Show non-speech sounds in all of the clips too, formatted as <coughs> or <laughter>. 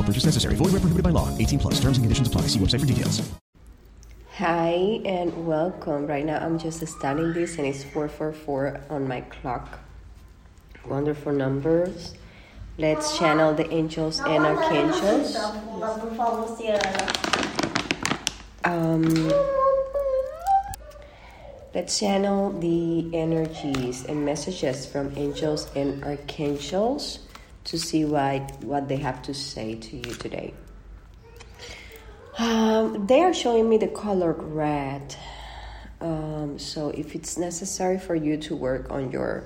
No purchase necessary. Void where prohibited by law. 18 plus. Terms and conditions apply. See website for details. Hi and welcome. Right now I'm just studying this and it's 444 on my clock. Wonderful numbers. Let's channel the angels and archangels. Um, let's channel the energies and messages from angels and archangels to see what, what they have to say to you today. Um, they are showing me the color red. Um, so if it's necessary for you to work on your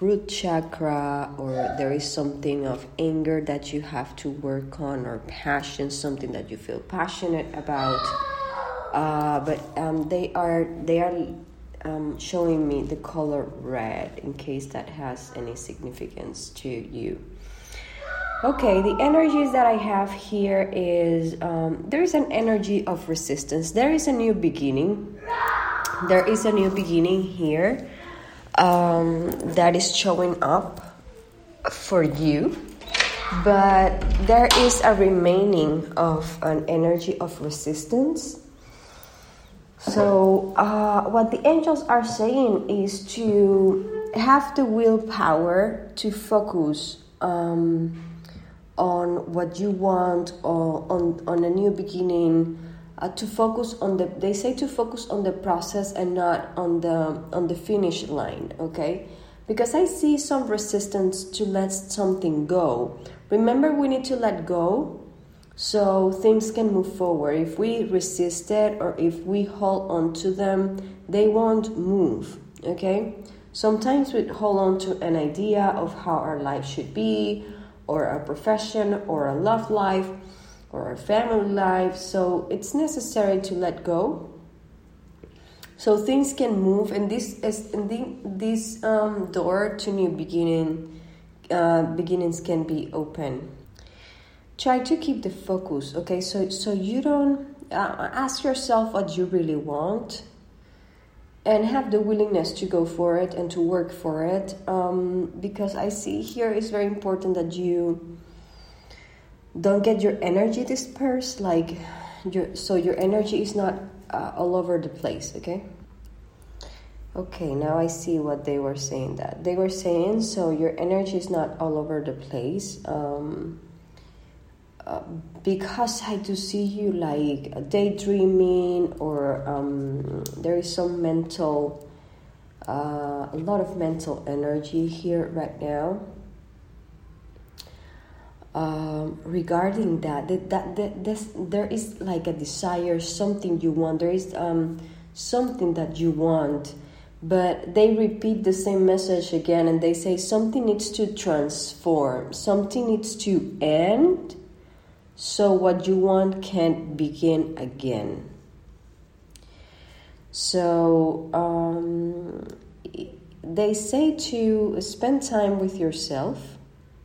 root chakra or there is something of anger that you have to work on or passion something that you feel passionate about uh, but um, they are they are um, showing me the color red in case that has any significance to you. Okay the energies that i have here is um, there is an energy of resistance. There is a new beginning. There is a new beginning here um, that is showing up for you, but there is a remaining of an energy of resistance. So, uh, what the angels are saying is to have the willpower to focus um, on what you want or on, on a new beginning uh, to focus on the they say to focus on the process and not on the on the finish line okay? Because i see some resistance to let something go. Remember we need to let go so things can move forward if we resist it or if we hold on to them they won't move okay sometimes we hold on to an idea of how our life should be or a profession or a love life or our family life. So it's necessary to let go. So things can move, and this is and the, this um, door to new beginning uh, beginnings can be open. Try to keep the focus, okay? So so you don't uh, ask yourself what you really want, and have the willingness to go for it and to work for it. Um, because I see here it's very important that you don't get your energy dispersed like your so your energy is not uh, all over the place okay okay now i see what they were saying that they were saying so your energy is not all over the place um, because i do see you like daydreaming or um, there is some mental uh, a lot of mental energy here right now. Um, regarding that that, that, that this, there is like a desire something you want. There is um, something that you want but they repeat the same message again and they say something needs to transform something needs to end so what you want can begin again so um, they say to spend time with yourself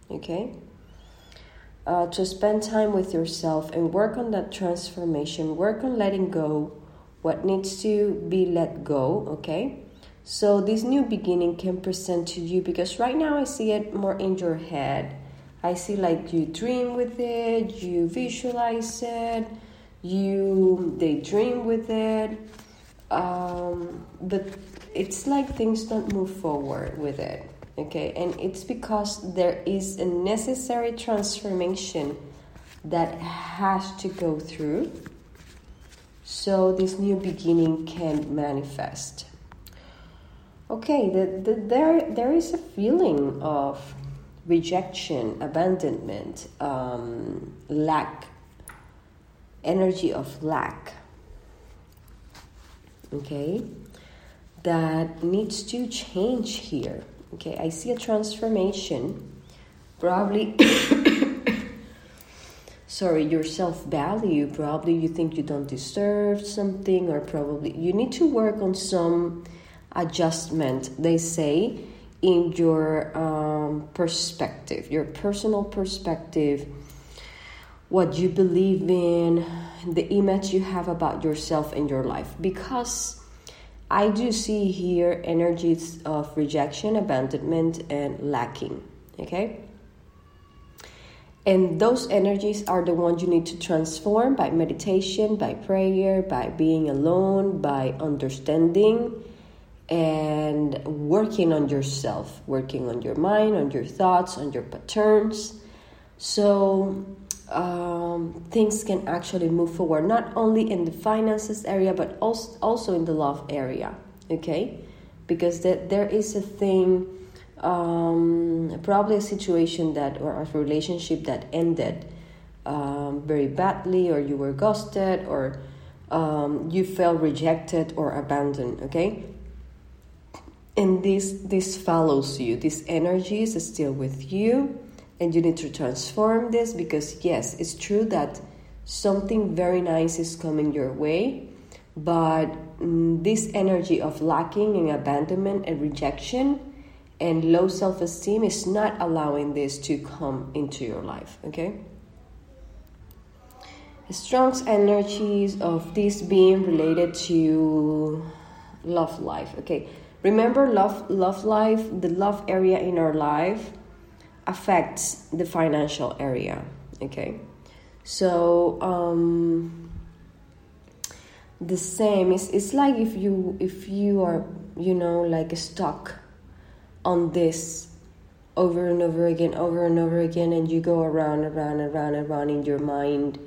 okay uh, to spend time with yourself and work on that transformation, work on letting go what needs to be let go, okay? So, this new beginning can present to you because right now I see it more in your head. I see like you dream with it, you visualize it, you daydream with it, um, but it's like things don't move forward with it okay? And it's because there is a necessary transformation that has to go through so this new beginning can manifest. Okay the, the, there, there is a feeling of rejection abandonment um, lack energy of lack okay that needs to change here Okay, I see a transformation. Probably, <coughs> sorry, your self value. Probably you think you don't deserve something, or probably you need to work on some adjustment, they say, in your um, perspective, your personal perspective, what you believe in, the image you have about yourself and your life. Because I do see here energies of rejection, abandonment, and lacking. Okay? And those energies are the ones you need to transform by meditation, by prayer, by being alone, by understanding, and working on yourself, working on your mind, on your thoughts, on your patterns. So, um, things can actually move forward, not only in the finances area, but also, also in the love area, okay? Because that there is a thing, um, probably a situation that, or a relationship that ended um, very badly, or you were ghosted, or um, you felt rejected or abandoned, okay? And this, this follows you, this energy is still with you and you need to transform this because yes it's true that something very nice is coming your way but mm, this energy of lacking and abandonment and rejection and low self-esteem is not allowing this to come into your life okay? Strong energies of this being related to love life okay remember love love life the love area in our life affects the financial area. Okay, so um, the same is it's like if you if you are you know like stuck on this over and over again, over and over again, and you go around, around, around, around in your mind.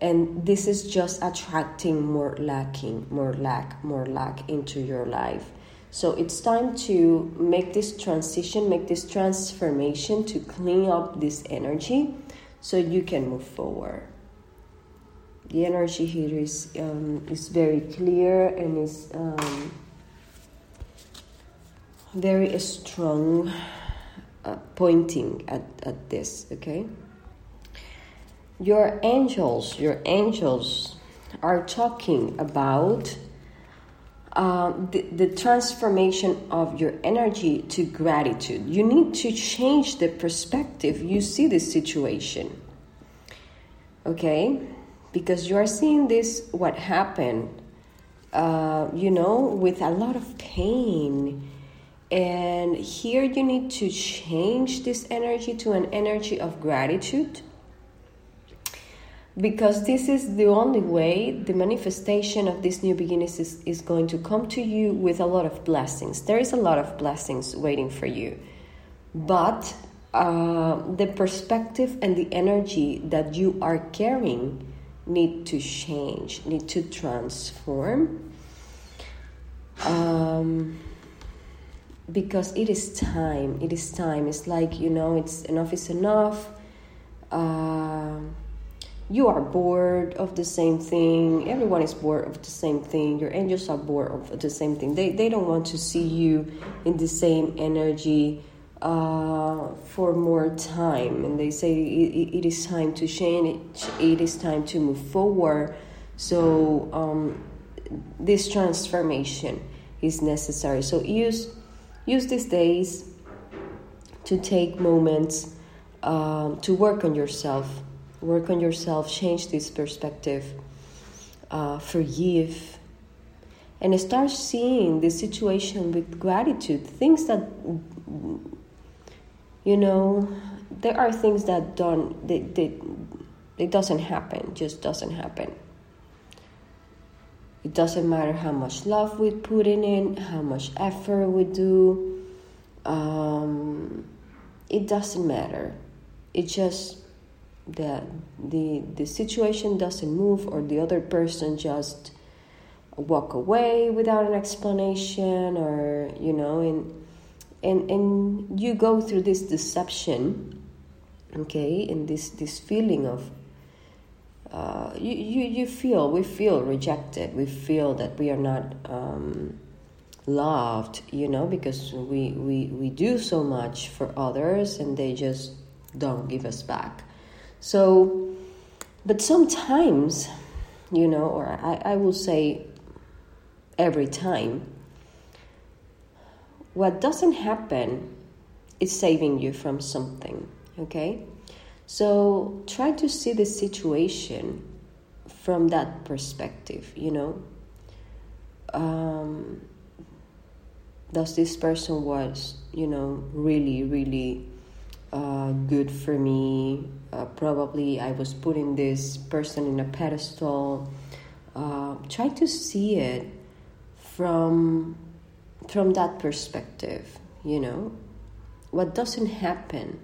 And this is just attracting more lacking, more lack, more lack into your life. So it's time to make this transition, make this transformation to clean up this energy so you can move forward. The energy here is, um, is very clear and is um, very strong, uh, pointing at, at this, okay? Your angels, your angels are talking about uh, the, the transformation of your energy to gratitude. You need to change the perspective you see this situation. Okay? Because you are seeing this, what happened, uh, you know, with a lot of pain. And here you need to change this energy to an energy of gratitude because this is the only way the manifestation of this new beginnings is, is going to come to you with a lot of blessings. There is a lot of blessings waiting for you, but uh, the perspective and the energy that you are carrying need to change, need to transform. Um, because it is time, it is time. It's like, you know, it's enough is enough. Uh, you are bored of the same thing. Everyone is bored of the same thing. Your angels are bored of the same thing. They, they don't want to see you in the same energy uh, for more time. And they say it, it is time to change. It, is time to move forward. So um, this transformation is necessary. So use use these days to take moments um, to work on yourself, work on yourself, change this perspective, uh, forgive, and start seeing the situation with gratitude. Things that you know, there are things that don't they, they it doesn't happen, just doesn't happen. It doesn't matter how much love we put in it, how much effort we do. Um, it doesn't matter. It just that the the situation doesn't move or the other person just walk away without an explanation or you know and and and you go through this deception okay and this this feeling of uh, you, you, you feel, we feel rejected. We feel that we are not um, loved, you know, because we, we, we do so much for others and they just don't give us back. So, but sometimes, you know, or I, I will say every time, what doesn't happen is saving you from something, okay? So try to see the situation from that perspective, you know. Um, does this person was, you know, really, really uh, good for me? Uh, probably I was putting this person in a pedestal. Uh, try to see it from from that perspective, you know. What doesn't happen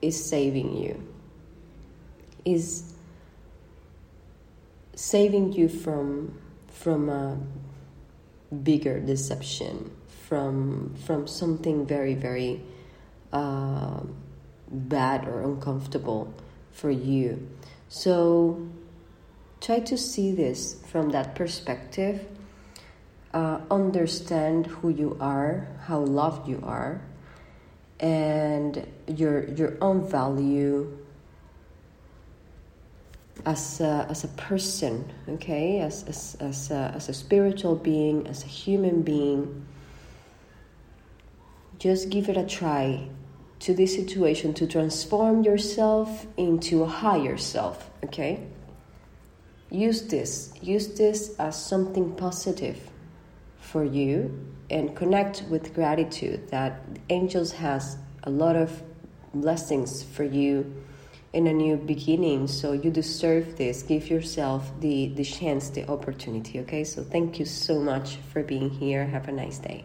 is saving you, is saving you from from a bigger deception, from from something very very uh, bad or uncomfortable for you. So try to see this from that perspective. Uh, understand who you are, how loved you are, and your your own value as a, as a person, okay, as as as a, as a spiritual being, as a human being. Just give it a try to this situation to transform yourself into a higher self, okay? Use this, use this as something positive for you and connect with gratitude that angels has a lot of blessings for you in a new beginning. So you deserve this. Give yourself the the chance the opportunity okay? So thank you so much for being here. Have a nice day